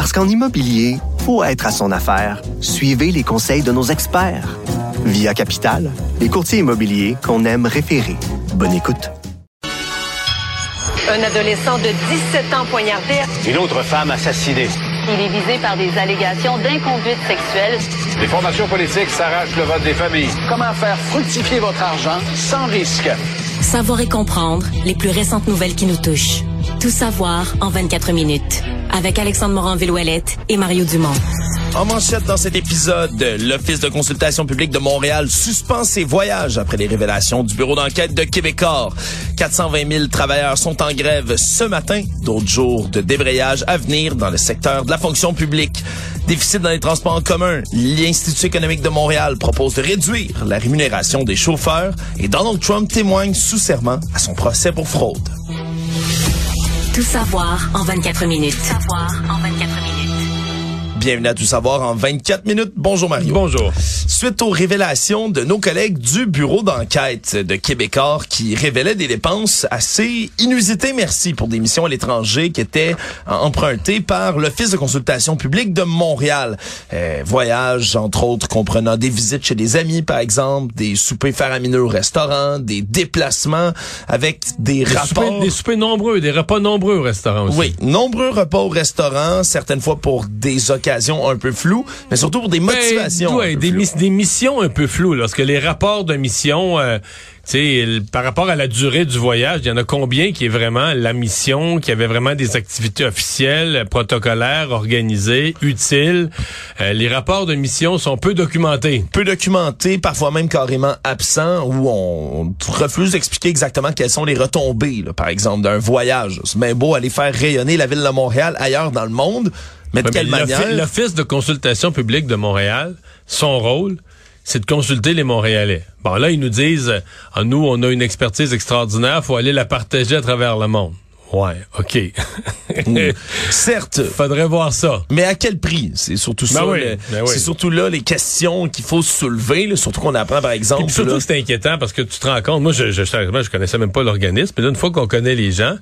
Parce qu'en immobilier, faut être à son affaire. Suivez les conseils de nos experts. Via Capital, les courtiers immobiliers qu'on aime référer. Bonne écoute. Un adolescent de 17 ans poignardé. Une autre femme assassinée. Il est visé par des allégations d'inconduite sexuelle. Les formations politiques s'arrachent le vote des familles. Comment faire fructifier votre argent sans risque? Savoir et comprendre les plus récentes nouvelles qui nous touchent. Tout savoir en 24 minutes. Avec Alexandre Morin-Villouellette et Mario Dumont. En manchette dans cet épisode, l'Office de consultation publique de Montréal suspend ses voyages après les révélations du bureau d'enquête de Québecor. 420 000 travailleurs sont en grève ce matin, d'autres jours de débrayage à venir dans le secteur de la fonction publique. Déficit dans les transports en commun. L'Institut économique de Montréal propose de réduire la rémunération des chauffeurs et Donald Trump témoigne sous serment à son procès pour fraude. Tout savoir en 24 minutes. Tout savoir en 24 minutes. Bienvenue à Tout savoir en 24 minutes. Bonjour Mario. Bonjour. Suite aux révélations de nos collègues du bureau d'enquête de Québécois qui révélaient des dépenses assez inusitées, merci, pour des missions à l'étranger qui étaient empruntées par l'Office de consultation publique de Montréal. Euh, voyages, entre autres, comprenant des visites chez des amis, par exemple, des soupers faramineux au restaurant, des déplacements avec des, Des rapports... soupers, des soupers nombreux, des repas nombreux au restaurant aussi. Oui, nombreux repas au restaurant, certaines fois pour des occasions un peu floues, mais surtout pour des motivations. Ben, ouais, des, mis- des missions un peu floues, là, parce que les rapports de mission, euh, tu sais, l- par rapport à la durée du voyage, il y en a combien qui est vraiment la mission, qui avait vraiment des activités officielles, protocolaires, organisées, utiles? Euh, les rapports de mission sont peu documentés. peu documenté, parfois même carrément absent, où on refuse d'expliquer exactement quelles sont les retombées, là, par exemple, d'un voyage. C'est bien beau aller faire rayonner la ville de Montréal ailleurs dans le monde, mais de Ouais, quelle mais manière? L'Office de consultation publique de Montréal, son rôle, c'est de consulter les Montréalais. Bon, là, ils nous disent, Ah, nous, on a une expertise extraordinaire, faut aller la partager à travers le monde. Ouais, OK. Certes, Faudrait voir ça. mais à quel prix? C'est surtout ça. oui, ben oui. C'est surtout là les questions qu'il faut soulever, là, surtout qu'on apprend, par exemple. Puis surtout là- que c'est inquiétant parce que tu te rends compte, moi je, je, je, je connaissais même pas l'organisme, mais là, une fois qu'on connaît les gens,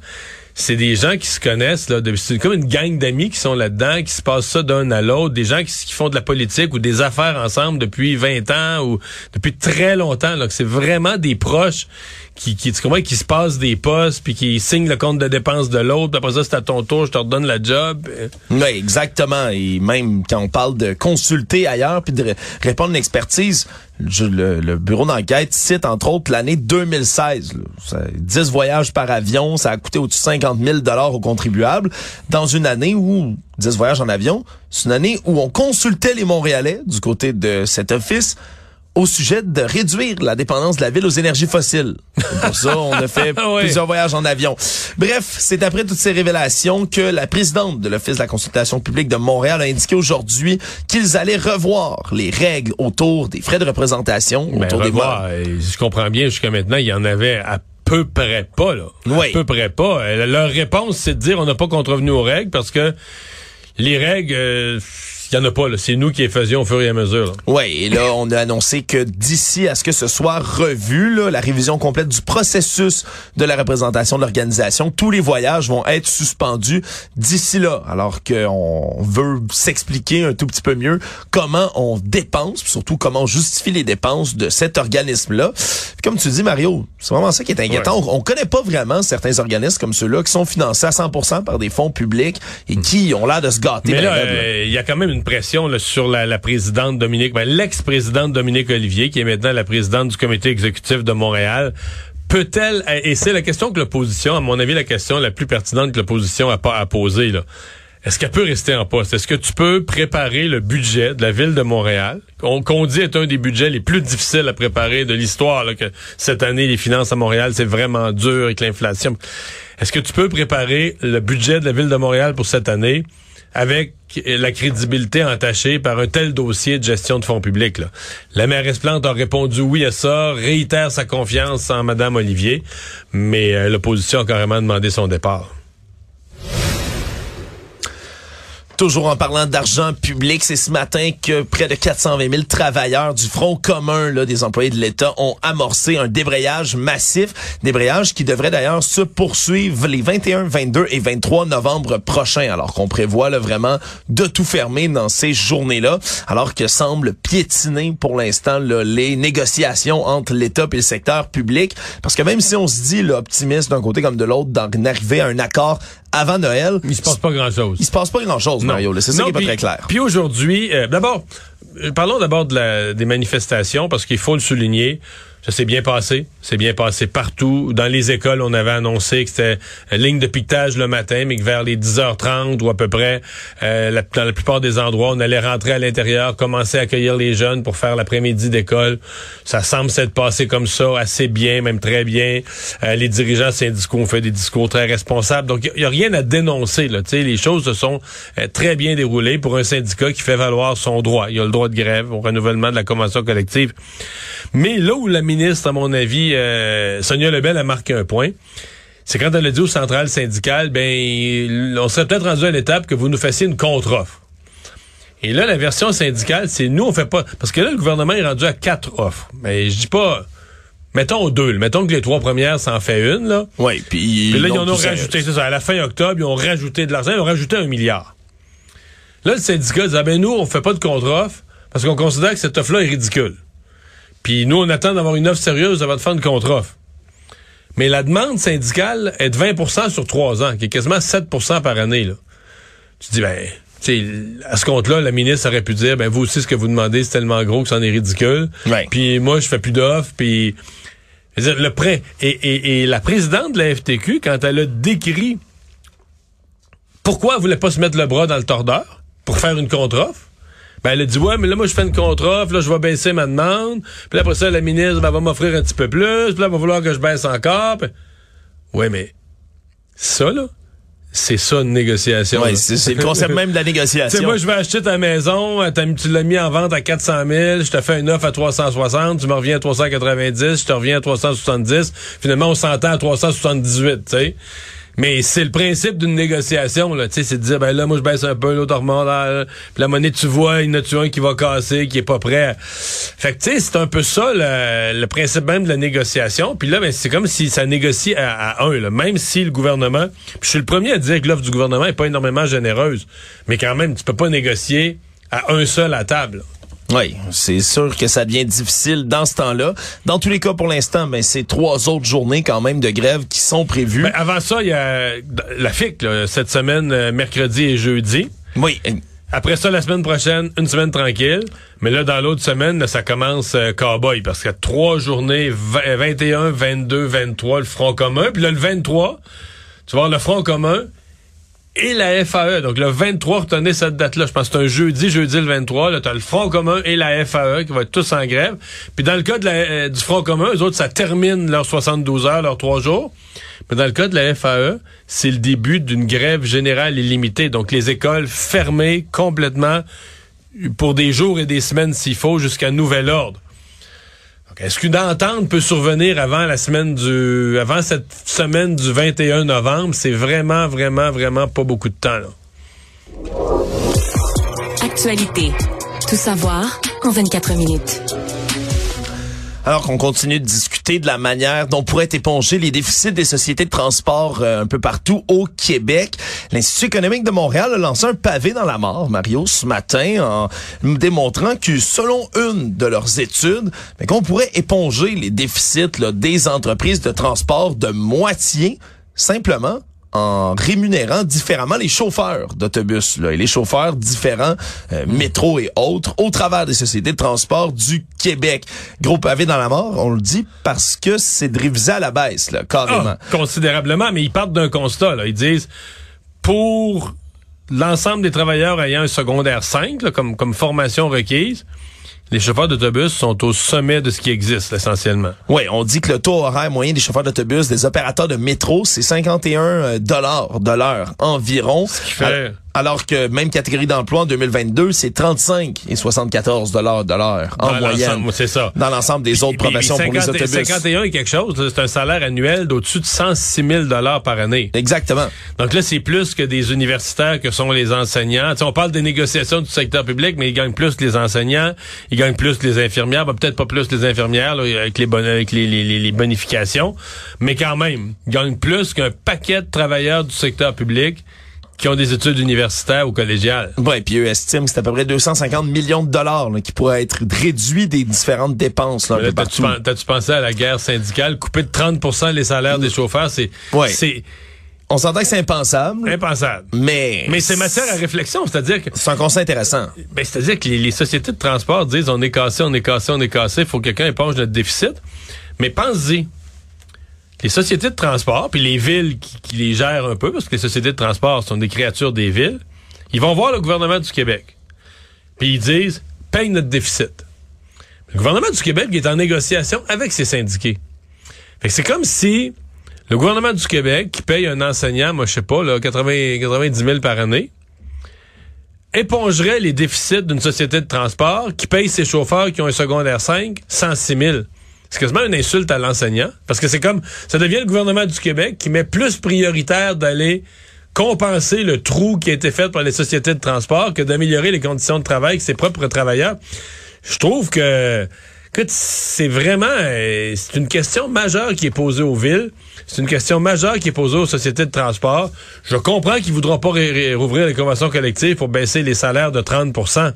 c'est des gens qui se connaissent, là, c'est comme une gang d'amis qui sont là-dedans, qui se passent ça d'un à l'autre, des gens qui, qui font de la politique ou des affaires ensemble depuis 20 ans ou depuis très longtemps, là, c'est vraiment des proches qui, qui, tu comprends, qui se passent des postes, puis qui signent le compte de dépenses de l'autre, puis après ça, c'est à ton tour, je te redonne la job. Euh, Oui, exactement. Et même quand on parle de consulter ailleurs puis de ré- répondre à une expertise, le, le bureau d'enquête cite entre autres l'année 2016. là. Ça- 10 voyages par avion, ça a coûté au-dessus de 50 000 dollars aux contribuables. Dans une année où 10 voyages en avion, c'est une année où on consultait les Montréalais du côté de cet office au sujet de réduire la dépendance de la ville aux énergies fossiles. Pour ça, on a fait Ouais. plusieurs voyages en avion. Bref, c'est après toutes ces révélations que la présidente de l'Office de la consultation publique de Montréal a indiqué aujourd'hui qu'ils allaient revoir les règles autour des frais de représentation, Ben, autour revoir, euh, je comprends bien, jusqu'à maintenant, il y en avait à peu près pas, là. Oui. À peu près pas. Euh, Leur réponse, c'est de dire on n'a pas contrevenu aux règles parce que les règles, euh, il y en a pas, là. C'est nous qui les faisions au fur et à mesure. Oui, et là, on a annoncé que d'ici à ce que ce soit revu, là, la révision complète du processus de la représentation de l'organisation, tous les voyages vont être suspendus d'ici là, alors qu'on veut s'expliquer un tout petit peu mieux comment on dépense, puis surtout comment on justifie les dépenses de cet organisme-là. Comme tu dis, Mario, c'est vraiment ça qui est inquiétant. On, on connaît pas vraiment certains organismes comme ceux-là qui sont financés à 100% par des fonds publics et qui ont l'air de se gâter. Mais là, raide, là. euh, il y a quand même une pression là, sur la, présidente Dominique, ben, l'ex-présidente Dominique Olivier, qui est maintenant la présidente du comité exécutif de Montréal. Peut-elle, et c'est la question que l'opposition, à mon avis, la question la plus pertinente que l'opposition a, pas à poser. Est-ce qu'elle peut rester en poste? Est-ce que tu peux préparer le budget de la ville de Montréal, qu'on qu'on dit est un des budgets les plus difficiles à préparer de l'histoire, que cette année, les finances à Montréal, c'est vraiment dur avec l'inflation. Est-ce que tu peux préparer le budget de la ville de Montréal pour cette année? Avec la crédibilité entachée par un tel dossier de gestion de fonds publics. La mairesse Plante a répondu oui à ça, réitère sa confiance en Mme Olivier, mais euh, l'opposition a carrément demandé son départ. Toujours en parlant d'argent public, c'est ce matin que près de 420 000 travailleurs du Front commun là, des employés de l'État ont amorcé un débrayage massif, débrayage qui devrait d'ailleurs se poursuivre les 21, 22 et 23 novembre prochains, alors qu'on prévoit là, vraiment de tout fermer dans ces journées-là, alors que semble piétiner pour l'instant les négociations entre l'État et le secteur public, parce que même si on se dit optimiste d'un côté comme de l'autre d'en arriver à un accord avant Noël. Il se passe pas grand-chose. Il se passe pas grand-chose, Mario. C'est ça qui est pas très clair. Puis aujourd'hui, euh, d'abord, euh, parlons d'abord de des manifestations, parce qu'il faut le souligner. Ça s'est bien passé. C'est bien passé partout. Dans les écoles, on avait annoncé que c'était ligne de piquetage le matin, mais que vers les 10h30 ou à peu près, euh, dans la plupart des endroits, on allait rentrer à l'intérieur, commencer à accueillir les jeunes pour faire l'après-midi d'école. Ça semble s'être passé comme ça, assez bien, même très bien. Euh, les dirigeants syndicaux ont fait des discours très responsables. Donc, il n'y a, rien à dénoncer. Là. les choses se sont euh, très bien déroulées pour un syndicat qui fait valoir son droit. Il a le droit de grève au renouvellement de la convention collective. Mais là où la ministre, à mon avis, euh, Sonia Lebel a marqué un point. C'est quand elle a dit aux centrales syndicales, ben, on serait peut-être rendu à l'étape que vous nous fassiez une contre-offre. Et là, la version syndicale, c'est nous, on fait pas. Parce que là, le gouvernement est rendu à quatre offres. Mais je dis pas. Mettons deux. Mettons que les trois premières, ça en fait une, là. Oui, puis. là, ils en ont rajouté, c'est ça. À la fin octobre, ils ont rajouté de l'argent, ils ont rajouté un milliard. Là, le syndicat dit, ah ben nous, on fait pas de contre-offre parce qu'on considère que cette offre-là est ridicule. Puis nous, on attend d'avoir une offre sérieuse avant de faire une contre-offre. Mais la demande syndicale est de 20% sur trois ans, qui est quasiment 7% par année. Là. Tu dis, ben, à ce compte-là, la ministre aurait pu dire, ben vous aussi, ce que vous demandez, c'est tellement gros que c'en est ridicule. Puis moi, je fais plus d'offres, puis le prêt. Et, et, la présidente de la FTQ, quand elle a décrit pourquoi elle voulait pas se mettre le bras dans le tordeur pour faire une contre-offre, ben, elle a dit, ouais, mais là, moi, je fais une contre-offre, là, je vais baisser ma demande. Puis après ça, la ministre, ben, va m'offrir un petit peu plus. Puis là, elle va vouloir que je baisse encore. ouais, mais ça, là, c'est ça une négociation. Ouais, c'est le concept même de la négociation. sais, moi, je vais acheter ta maison, euh, tu l'as mis en vente à 400 000, je te fais une offre à 360, tu me reviens à 390, je te reviens à 370. Finalement, on s'entend à 378, tu sais. Mais c'est le principe d'une négociation, là. Tu sais, c'est de dire, ben là, moi, je baisse un peu, l'autre remonte. Puis la monnaie, tu vois, il y en a un qui va casser, qui est pas prêt? Fait que, tu sais, c'est un peu ça, le, principe même de la négociation. Puis là, ben, c'est comme si ça négocie à, un, là. Même si le gouvernement... Puis je suis le premier à dire que l'offre du gouvernement est pas énormément généreuse. Mais quand même, tu peux pas négocier à un seul à table. Oui, c'est sûr que ça devient difficile dans ce temps-là. Dans tous les cas, pour l'instant, ben, c'est trois autres journées quand même de grève qui sont prévues. Ben, avant ça, il y a la FIC, cette semaine, euh, mercredi et jeudi. Oui. Après ça, la semaine prochaine, une semaine tranquille. Mais là, dans l'autre semaine, ça commence euh, cowboy parce qu'il y a trois journées, 21, 22, 23, le Front commun. Puis là, le 23, tu vas voir le Front commun et la FAE. Donc, le 23, retenez cette date-là. Je pense que c'est un jeudi, jeudi le 23. Là, tu as le Front commun et la FAE qui vont être tous en grève. Puis dans le cas de la, euh, du Front commun, eux autres, ça termine leurs 72 heures, leurs trois jours. Mais dans le cas de la FAE, c'est le début d'une grève générale illimitée. Donc, les écoles fermées complètement pour des jours et des semaines s'il faut jusqu'à nouvel ordre. Est-ce qu'une entente peut survenir avant la semaine du, avant cette semaine du 21 novembre? C'est vraiment, vraiment, vraiment pas beaucoup de temps. Actualité. Tout savoir en 24 minutes. Alors qu'on continue de discuter de la manière dont pourraient éponger les déficits des sociétés de transport euh, un peu partout au Québec, l'Institut économique de Montréal a lancé un pavé dans la mort, Mario, ce matin, en démontrant que selon une de leurs études, ben, qu'on pourrait éponger les déficits des entreprises de transport de moitié simplement en rémunérant différemment les chauffeurs d'autobus et les chauffeurs différents euh, métro et autres au travers des sociétés de transport du Québec. Gros pavé dans la mort, on le dit parce que c'est de réviser à la baisse là, carrément. Ah, considérablement, mais ils partent d'un constat là, ils disent pour l'ensemble des travailleurs ayant un secondaire 5 comme comme formation requise, les chauffeurs d'autobus sont au sommet de ce qui existe essentiellement. Oui, on dit que le taux horaire moyen des chauffeurs d'autobus, des opérateurs de métro, c'est 51 euh, dollars de l'heure environ. Ce qui fait Alors que même catégorie d'emploi en 2022, c'est 35 et 74 dollars de l'heure en Dans moyenne. C'est ça. Dans l'ensemble des autres Puis- professions pour les 50 autobus. 51 et quelque chose, c'est un salaire annuel d'au-dessus de 106 000 dollars par année. Exactement. Donc là, c'est plus que des universitaires que sont les enseignants. Tu sais, on parle des négociations du secteur public, mais ils gagnent plus que les enseignants, ils gagnent plus que les infirmières, ben, peut-être pas plus que les infirmières là, avec les bonnes avec les, les, les- les bonifications, mais quand même, ils gagnent plus qu'un paquet de travailleurs du secteur public qui ont des études universitaires ou collégiales. Ouais, puis eux estiment que c'est à peu près 250 millions de dollars là, qui pourraient être réduits des différentes dépenses là, Là, T'as-tu pensé à la guerre syndicale? Couper de 30% les salaires des chauffeurs, c'est Ouais. c'est On s'entend que c'est impensable, impensable. mais Mais c'est matière à réflexion, c'est-à-dire que c'est un conseil intéressant. Ben, c'est-à-dire que les, les sociétés de transport disent on est cassé, on est cassé, on est cassé, il faut que quelqu'un éponge notre déficit. Mais pense-y. Les sociétés de transport, puis les villes qui, les gèrent un peu, parce que les sociétés de transport sont des créatures des villes, ils vont voir le gouvernement du Québec. Puis ils disent paye notre déficit. Le gouvernement du Québec est en négociation avec ses syndiqués. Fait que c'est comme si le gouvernement du Québec, qui paye un enseignant, moi je sais pas, là, 80, 90 000 par année, épongerait les déficits d'une société de transport qui paye ses chauffeurs qui ont un secondaire 5 106 000. C'est quasiment une insulte à l'enseignant. Parce que c'est comme, ça devient le gouvernement du Québec qui met plus prioritaire d'aller compenser le trou qui a été fait par les sociétés de transport que d'améliorer les conditions de travail de ses propres travailleurs. Je trouve que, c'est vraiment, euh, c'est une question majeure qui est posée aux villes. C'est une question majeure qui est posée aux sociétés de transport. Je comprends qu'ils voudront pas rouvrir les conventions collectives pour baisser les salaires de 30%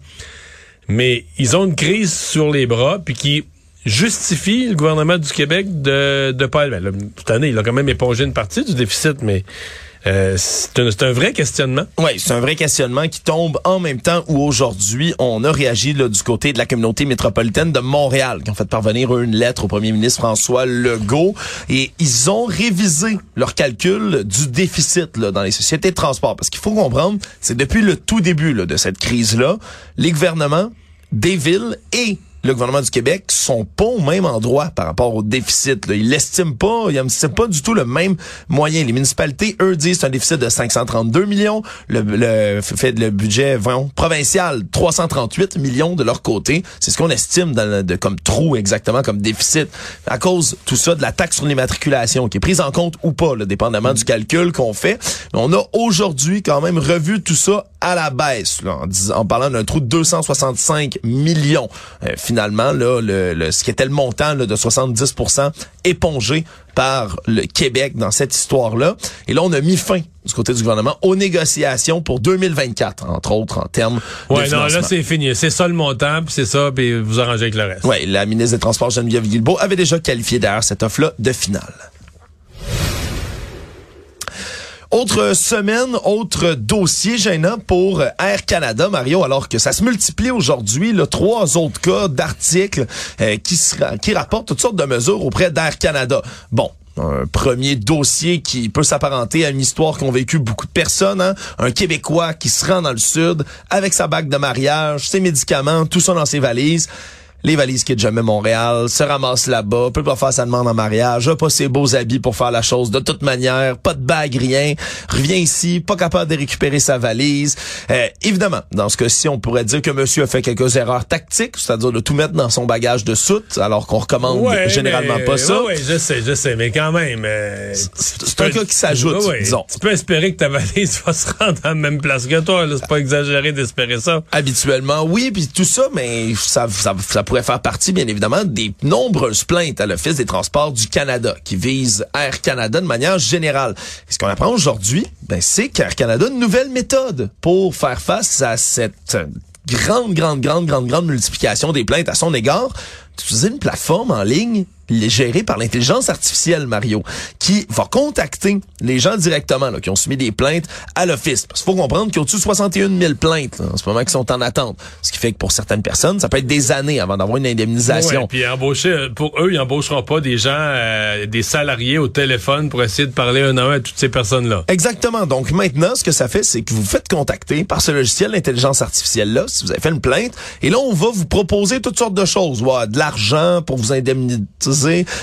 mais ils ont une crise sur les bras, puis qui justifie le gouvernement du Québec de de pas. Ben, là, année, il a quand même épongé une partie du déficit, mais euh, c'est un, un vrai questionnement. Oui, c'est un vrai questionnement qui tombe en même temps où aujourd'hui, on a réagi là, du côté de la communauté métropolitaine de Montréal, qui ont fait parvenir une lettre au premier ministre François Legault, et ils ont révisé leur calcul du déficit là, dans les sociétés de transport. Parce qu'il faut comprendre, c'est depuis le tout début là, de cette crise-là, les gouvernements des villes et le gouvernement du Québec sont pas au même endroit par rapport au déficit. Là. Ils l'estiment pas, ils n'estiment pas du tout le même moyen. Les municipalités, eux, disent c'est un déficit de 532 millions. Le, le fait le budget provincial, 338 millions de leur côté. C'est ce qu'on estime dans le- de, comme trou exactement, comme déficit. À cause tout ça de la taxe sur l'immatriculation qui est prise en compte ou pas, là, dépendamment du calcul qu'on fait. On a aujourd'hui quand même revu tout ça à la baisse, là, en, en parlant d'un trou de 265 millions. Euh, finalement, là, le, le- ce qui était le montant là, de 70% épongé par le Québec dans cette histoire-là. Et là, on a mis fin du côté du gouvernement aux négociations pour 2024, entre autres en termes de Ouais, non, financement. là, c'est fini. C'est ça le montant, puis c'est ça, puis vous arrangez avec le reste. Ouais, la ministre des Transports Geneviève Guilbeault avait déjà qualifié d'ailleurs cette offre-là de finale. Autre semaine, autre dossier gênant pour Air Canada, Mario, alors que ça se multiplie aujourd'hui, là, trois autres cas d'articles euh, qui rapportent toutes sortes de mesures auprès d'Air Canada. Bon, un premier dossier qui peut s'apparenter à une histoire qu'ont vécu beaucoup de personnes. hein. Un Québécois qui se rend dans le sud avec sa bague de mariage, ses médicaments, tout ça dans ses valises. Les valises quittent jamais Montréal, se ramasse là-bas, peut pas faire sa demande en mariage, a pas ses beaux habits pour faire la chose de toute manière, pas de bague, rien, revient ici, pas capable de récupérer sa valise. Euh, évidemment, dans ce cas-ci, on pourrait dire que monsieur a fait quelques erreurs tactiques, c'est-à-dire de tout mettre dans son bagage de soute, alors qu'on recommande Ouais, généralement mais- pas ça. Ouais, ouais, je sais, je sais, mais quand même. euh, c'est un cas qui s'ajoute, Ouais, disons. Tu peux espérer que ta valise va se rendre à la même place que toi. là. C'est pas exagéré d'espérer ça. Habituellement, oui, puis tout ça, mais ça, ça, ça pourrait faire partie, bien évidemment, des nombreuses plaintes à l'Office des transports du Canada qui vise Air Canada de manière générale. Ce qu'on apprend aujourd'hui, ben, c'est qu'Air Canada a une nouvelle méthode pour faire face à cette grande, grande, grande, grande, grande multiplication des plaintes à son égard. D'utiliser une plateforme en ligne gérée par l'intelligence artificielle, Mario, qui va contacter les gens directement là, qui ont soumis des plaintes à l'Office. Parce qu'il faut comprendre qu'il y a au-dessus de 61 000 plaintes là, en ce moment qui sont en attente. Ce qui fait que pour certaines personnes, ça peut être des années avant d'avoir une indemnisation. Ouais, puis embaucher, euh, pour eux, ils embaucheront pas des gens, euh, des salariés au téléphone pour essayer de parler un à un à toutes ces personnes-là. Exactement. Donc maintenant, ce que ça fait, c'est que vous vous faites contacter par ce logiciel d'intelligence artificielle-là, si vous avez fait une plainte, et là, on va vous proposer toutes sortes de choses. Ouais, de l'argent pour vous indemniser,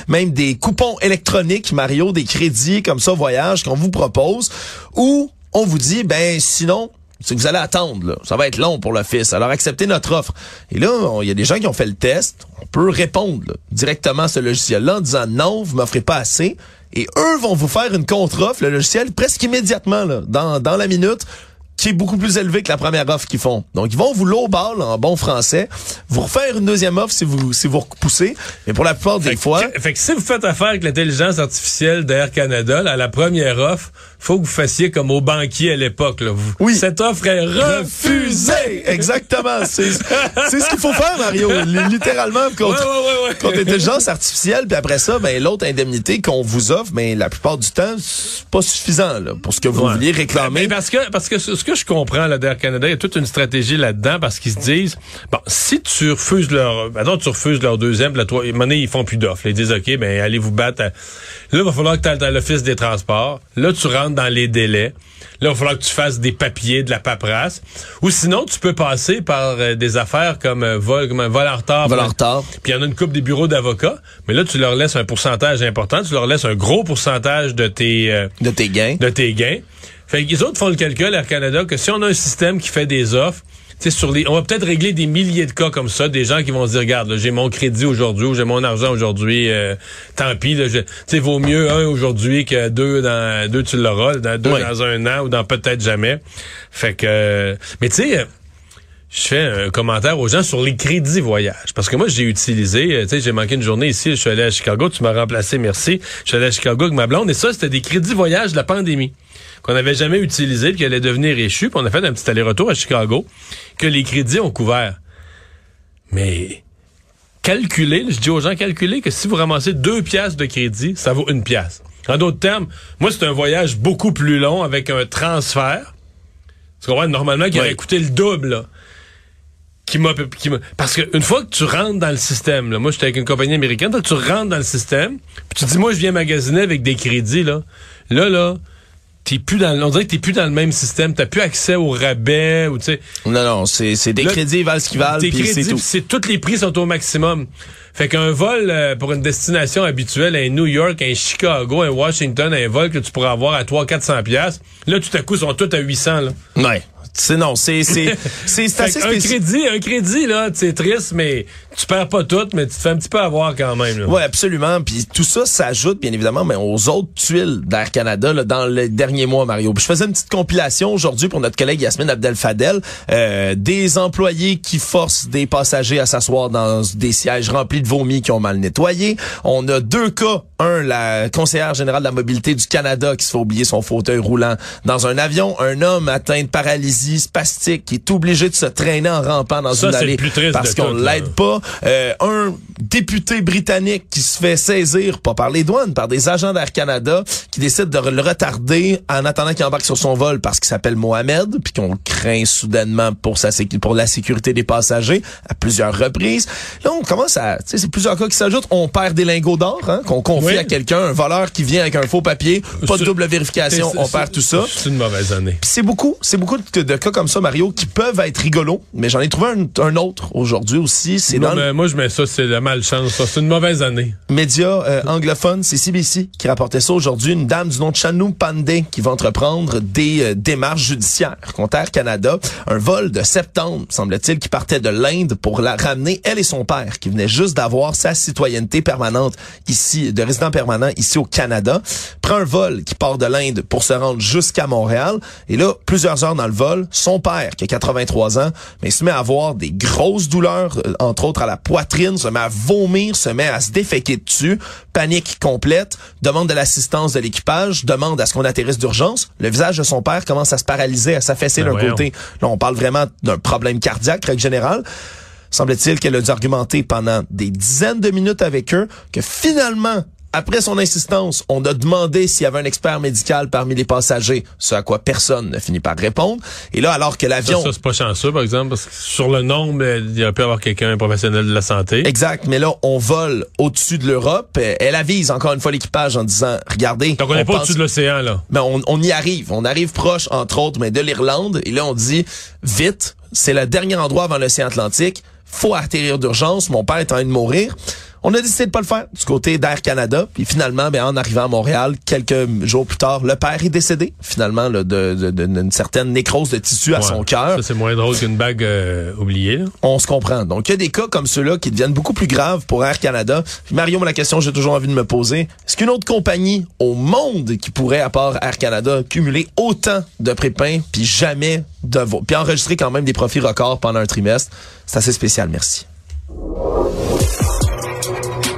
même des coupons électroniques, Mario, des crédits comme ça, voyage, qu'on vous propose, ou on vous dit, ben sinon, c'est que vous allez attendre. Ça va être long pour l'office. Alors, acceptez notre offre. Et là, il y a des gens qui ont fait le test. On peut répondre directement à ce logiciel-là en disant non, vous m'offrez pas assez. Et eux vont vous faire une contre-offre, le logiciel, presque immédiatement, là, dans la minute qui est beaucoup plus élevé que la première offre qu'ils font. Donc, ils vont vous lowball en bon français, vous refaire une deuxième offre si vous si vous repoussez. Mais pour la plupart des Fait fois... que, fait que si vous faites affaire avec l'intelligence artificielle d'Air Canada, là, à la première offre, faut que vous fassiez comme au banquier à l'époque. Vous- Oui. Cette offre est refusée. Refusé! Exactement. C'est c'est ce qu'il faut faire, Mario. Li- Littéralement, contre, Ouais, ouais, ouais, ouais. contre l'intelligence artificielle. Puis après ça, ben, l'autre indemnité qu'on vous offre, ben, la plupart du temps, c'est pas suffisant là, pour ce que vous vouliez réclamer. Mais parce que parce que ce que je comprends là d'Air Canada, il y a toute une stratégie là-dedans parce qu'ils se disent bon, si tu refuses leur maintenant tu refuses leur deuxième, la donné, ils font plus d'offres. Ils disent OK, ben allez vous battre. à- Là, il va falloir que tu ailles à l'office des transports. Là, tu rentres dans les délais. Là, il va falloir que tu fasses des papiers, de la paperasse. Ou sinon, tu peux passer par euh, des affaires comme euh, vol, comme un vol en retard. Vol en retard. Puis il y en a une coupe des bureaux d'avocats. Mais là, tu leur laisses un pourcentage important. Tu leur laisses un gros pourcentage de tes... euh, De tes gains. de tes gains. Fait que les autres font le calcul, Air Canada, que si on a un système qui fait des offres, sais, sur les, on va peut-être régler des milliers de cas comme ça, des gens qui vont se dire, regarde, j'ai mon crédit aujourd'hui ou j'ai mon argent aujourd'hui, euh, tant pis, tu sais, vaut mieux un aujourd'hui que deux dans deux tu l'auras, dans deux dans un an ou dans peut-être jamais. Fait que, euh, mais tu sais. euh, je fais un commentaire aux gens sur les crédits voyage. Parce que moi, j'ai utilisé, tu sais, j'ai manqué une journée ici, je suis allé à Chicago, tu m'as remplacé, merci. Je suis allé à Chicago avec ma blonde, et ça, c'était des crédits voyage de la pandémie qu'on n'avait jamais utilisé, puis qui allaient devenir échus, puis on a fait un petit aller-retour à Chicago, que les crédits ont couvert. Mais calculez, je dis aux gens, calculez que si vous ramassez deux piastres de crédit, ça vaut une pièce. En d'autres termes, moi, c'est un voyage beaucoup plus long avec un transfert. Tu comprends? Normalement, qui aurait coûté le double, là. Qui m'a, qui m'a- parce que une fois que tu rentres dans le système, là, moi j'étais avec une compagnie américaine, toi, tu rentres dans le système, puis tu dis moi je viens magasiner avec des crédits là, là là, t'es plus dans, on dirait que t'es plus dans le même système, t'as plus accès au rabais ou tu sais, Non, non, c'est c'est des Là, crédits, ils valent ce qu'ils valent, puis c'est tout. c'est tous les prix sont au maximum. Fait qu'un vol euh, pour une destination habituelle, un New York, un Chicago, un Washington, un vol que tu pourrais avoir à 3 400 pièces, là tout à coup ils sont tous à 800 là. Ouais. C'est non, c'est c'est c'est assez un spécifique. crédit, un crédit là, c'est triste mais tu perds pas tout mais tu te fais un petit peu avoir quand même. Ouais, absolument. Puis tout ça s'ajoute bien évidemment mais aux autres tuiles d'Air Canada là, dans les derniers mois, Mario. Puis je faisais une petite compilation aujourd'hui pour notre collègue Yasmine Abdel Fadel, euh, des employés qui forcent des passagers à s'asseoir dans des sièges remplis de vomi qui ont mal nettoyé. On a deux cas. Un, la conseillère générale de la mobilité du Canada qui se fait oublier son fauteuil roulant dans un avion. Un homme atteint de paralysie spastique qui est obligé de se traîner en rampant dans Ça, une allée plus parce qu'on l'aide pas. Euh, un député britannique qui se fait saisir, pas par les douanes, par des agents d'Air Canada, qui décide de le retarder en attendant qu'il embarque sur son vol parce qu'il s'appelle Mohamed, puis qu'on craint soudainement pour sa pour la sécurité des passagers à plusieurs reprises. Là, on commence à, tu sais, c'est plusieurs cas qui s'ajoutent. On perd des lingots d'or, hein, qu'on confie Oui. à quelqu'un, un voleur qui vient avec un faux papier, pas de double vérification, on perd tout ça. C'est une mauvaise année. C'est beaucoup, c'est beaucoup de, de cas comme ça, Mario, qui peuvent être rigolos, mais j'en ai trouvé un, un autre aujourd'hui aussi. C'est dans mais moi je mets ça c'est la malchance, ça. c'est une mauvaise année. média euh, anglophone, c'est CBC qui rapportait ça aujourd'hui. Une dame du nom de Chanou Pandey qui va entreprendre des euh, démarches judiciaires contre Air Canada. Un vol de septembre, semble-t-il, qui partait de l'Inde pour la ramener, elle et son père, qui venait juste d'avoir sa citoyenneté permanente ici, de résident permanent ici au Canada. Prend un vol qui part de l'Inde pour se rendre jusqu'à Montréal. Et là, plusieurs heures dans le vol, son père, qui a 83 ans, mais se met à avoir des grosses douleurs, euh, entre autres à la poitrine, se met à vomir, se met à se déféquer dessus, panique complète, demande de l'assistance de l'équipage, demande à ce qu'on atterrisse d'urgence. Le visage de son père commence à se paralyser, à s'affaisser Ben d'un côté. Là, on parle vraiment d'un problème cardiaque, règle générale. Semble-t-il qu'elle a dû argumenter pendant des dizaines de minutes avec eux que finalement, après son insistance, on a demandé s'il y avait un expert médical parmi les passagers, ce à quoi personne ne finit par répondre. Et là, alors que l'avion... ça, c'est pas chanceux, par exemple, parce que sur le nombre, euh, il aurait pu y avoir quelqu'un, un professionnel de la santé. Exact, mais là, on vole au-dessus de l'Europe. Euh, Elle avise encore une fois l'équipage en disant, regardez... Donc on n'est pas pense- au-dessus de l'océan, là. Ben, on, on y arrive. On arrive proche, entre autres, mais de l'Irlande. Et là, on dit, vite, c'est le dernier endroit avant l'océan Atlantique. Faut atterrir d'urgence. Mon père est en train de mourir. On a décidé de pas le faire du côté d'Air Canada. Puis finalement, ben, en arrivant à Montréal, quelques jours plus tard, le père est décédé, finalement, là, de, de- de- d'une certaine nécrose de tissu à son cœur. Ça, c'est moins drôle qu'une bague euh, oubliée. là. On se comprend. Donc, il y a des cas comme ceux-là qui deviennent beaucoup plus graves pour Air Canada. Puis Mario, la question que j'ai toujours envie de me poser, est-ce qu'une autre compagnie au monde qui pourrait, à part Air Canada, cumuler autant de prépins puis jamais de puis enregistrer quand même des profits records pendant un trimestre? C'est assez spécial, merci.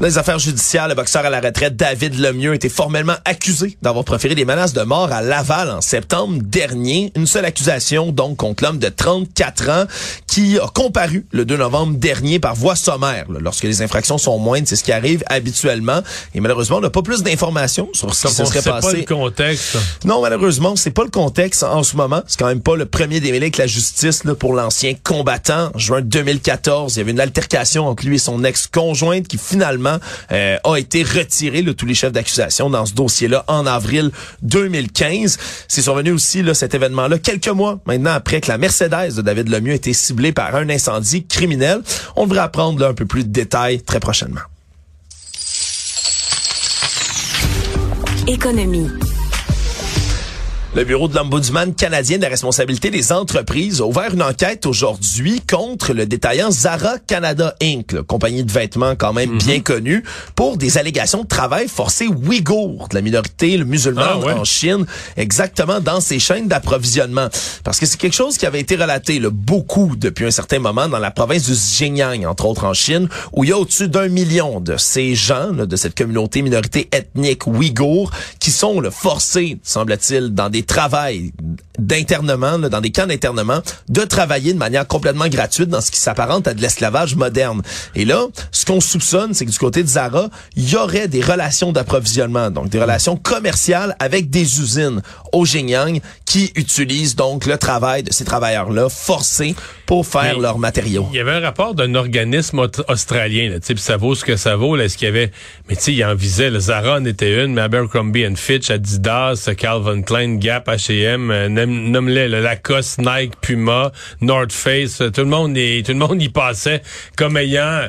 Dans les affaires judiciaires, le boxeur à la retraite David Lemieux a été formellement accusé d'avoir proféré des menaces de mort à Laval en septembre dernier. Une seule accusation donc contre l'homme de 34 ans qui a comparu le 2 novembre dernier par voie sommaire. là. Lorsque les infractions sont moindres, c'est ce qui arrive habituellement. Et malheureusement, on n'a pas plus d'informations sur ce qui se serait pas passé. le contexte. Non, malheureusement, c'est pas le contexte en ce moment. C'est quand même pas le premier démêlé avec la justice là, pour l'ancien combattant. En juin 2014, il y avait une altercation entre lui et son ex-conjointe qui finalement euh, a été retirée, là, tous les chefs d'accusation dans ce dossier-là en avril 2015. C'est survenu aussi là, cet événement-là quelques mois maintenant après que la Mercedes de David Lemieux a été ciblée par un incendie criminel. On devrait apprendre là, un peu plus de détails très prochainement. Économie. Le bureau de l'Ombudsman canadien de la responsabilité des entreprises a ouvert une enquête aujourd'hui contre le détaillant Zara Canada Inc., là, compagnie de vêtements quand même Mhm. bien connue, pour des allégations de travail forcé ouïghour de la minorité le musulmane Ah ouais. en Chine, exactement dans ses chaînes d'approvisionnement. Parce que c'est quelque chose qui avait été relaté là, beaucoup depuis un certain moment dans la province du Xinjiang, entre autres en Chine, où il y a au-dessus d'un million de ces gens, là, de cette communauté minorité ethnique ouïghour, qui sont là, forcés, semble-t-il, dans des travails d'internement, dans des camps d'internement, de travailler de manière complètement gratuite dans ce qui s'apparente à de l'esclavage moderne. Et là, ce qu'on soupçonne, c'est que du côté de Zara, il y aurait des relations d'approvisionnement, donc des relations commerciales avec des usines au Xinjiang qui utilisent donc le travail de ces travailleurs-là forcés pour faire Mais leurs matériaux. Il y avait un rapport d'un organisme australien, là, ça vaut ce que ça vaut. Là, est-ce qu'il y avait, mais tu sais, il en visait, le Zara en était une, mais Abercrombie and Fitch, Adidas, Calvin Klein, Gap, H&M, euh, le Lacoste, Nike, Puma, North Face, euh, tout le monde y, tout le monde y passait comme ayant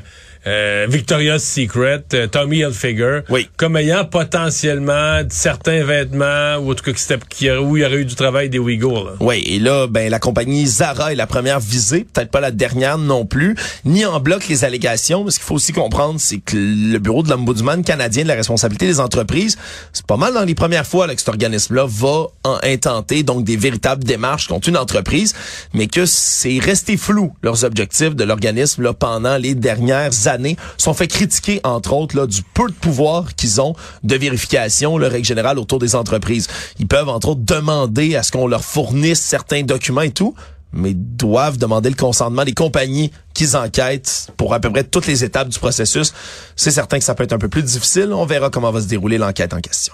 euh, Victoria's Secret, euh, Tommy Hilfiger, Oui. comme ayant potentiellement certains vêtements ou en tout cas qui où il y aurait eu du travail des Ouïghours. là. Oui, et là, ben la compagnie Zara est la première visée, peut-être pas la dernière non plus, ni en bloc les allégations. Mais ce qu'il faut aussi comprendre, c'est que le bureau de l'ombudsman canadien de la responsabilité des entreprises, c'est pas mal dans les premières fois là, que cet organisme-là va en intenter donc des véritables démarches contre une entreprise, mais que c'est resté flou leurs objectifs de l'organisme là pendant les dernières années sont fait critiquer entre autres du peu de pouvoir qu'ils ont de vérification, le règle générale autour des entreprises. Ils peuvent entre autres demander à ce qu'on leur fournisse certains documents et tout, mais doivent demander le consentement des compagnies qu'ils enquêtent pour à peu près toutes les étapes du processus. C'est certain que ça peut être un peu plus difficile. On verra comment va se dérouler l'enquête en question.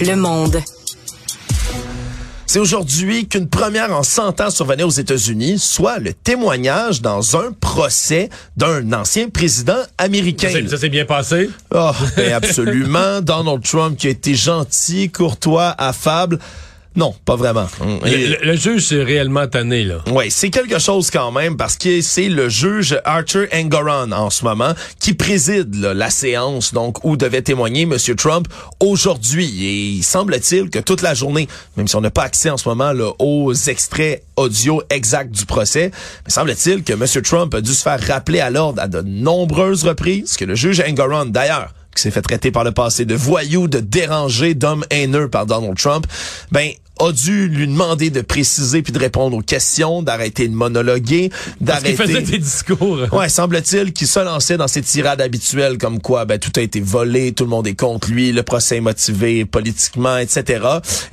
Le monde. C'est aujourd'hui qu'une première en 100 ans survenait aux États-Unis, soit le témoignage dans un procès d'un ancien président américain. Ça s'est- bien passé? Oh, ben absolument. Donald Trump qui a été gentil, courtois, affable. Non, pas vraiment. Le, le- le juge s'est réellement tanné, là. Oui, c'est quelque chose quand même parce que c'est le juge Arthur Engoron en ce moment qui préside là, la séance donc où devait témoigner M. Trump aujourd'hui. Et il semble-t-il que toute la journée, même si on n'a pas accès en ce moment là, aux extraits audio exacts du procès, mais semble-t-il que M. Trump a dû se faire rappeler à l'ordre à de nombreuses reprises que le juge Engoron, d'ailleurs, qui s'est fait traiter par le passé de voyou, de dérangé, d'homme haineux par Donald Trump, ben a dû lui demander de préciser puis de répondre aux questions, d'arrêter de monologuer, Parce qu'il d'arrêter. faisait des discours. Ouais, semble-t-il qu'il se lançait dans ses tirades habituelles comme quoi ben tout a été volé, tout le monde est contre lui, le procès est motivé politiquement, etc.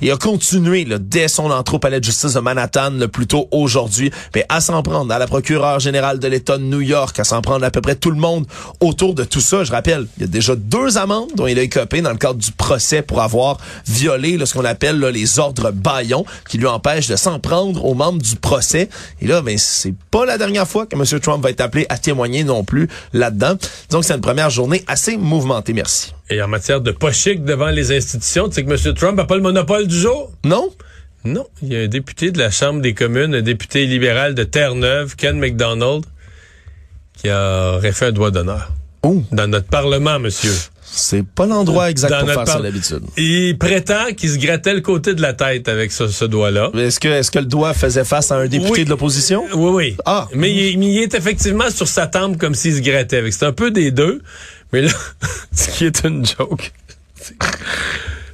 Et a continué là, dès son entrée au palais de justice de Manhattan le plus tôt aujourd'hui, ben, à s'en prendre à la procureure générale de l'État de New York, à s'en prendre à peu près tout le monde autour de tout ça. Je rappelle, il y a déjà deux amendes dont il a écopé dans le cadre du procès pour avoir violé là, ce qu'on appelle là, les ordres baillons qui lui empêchent de s'en prendre aux membres du procès. Et là, ben, c'est pas la dernière fois que M. Trump va être appelé à témoigner non plus là-dedans. Donc, c'est une première journée assez mouvementée. Merci. Et en matière de pas chic devant les institutions, tu sais que M. Trump n'a pas le monopole du jour? Non? Non, il y a un député de la Chambre des communes, un député libéral de Terre-Neuve, Ken McDonald, qui aurait fait un doigt d'honneur. Oh. Dans notre Parlement, monsieur. C'est pas l'endroit exact Dans pour faire ça d'habitude. Il prétend qu'il se grattait le côté de la tête avec ce, ce doigt-là. Est-ce que, est-ce que le doigt faisait face à un député Oui. de l'opposition? Oui, oui. Ah. Mais il, il est effectivement sur sa tempe comme s'il se grattait avec. C'est un peu des deux. Mais là, ce qui est une joke,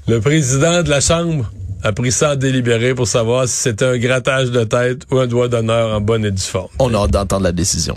le président de la Chambre a pris ça à délibérer pour savoir si c'était un grattage de tête ou un doigt d'honneur en bonne et due forme. On a hâte d'entendre la décision.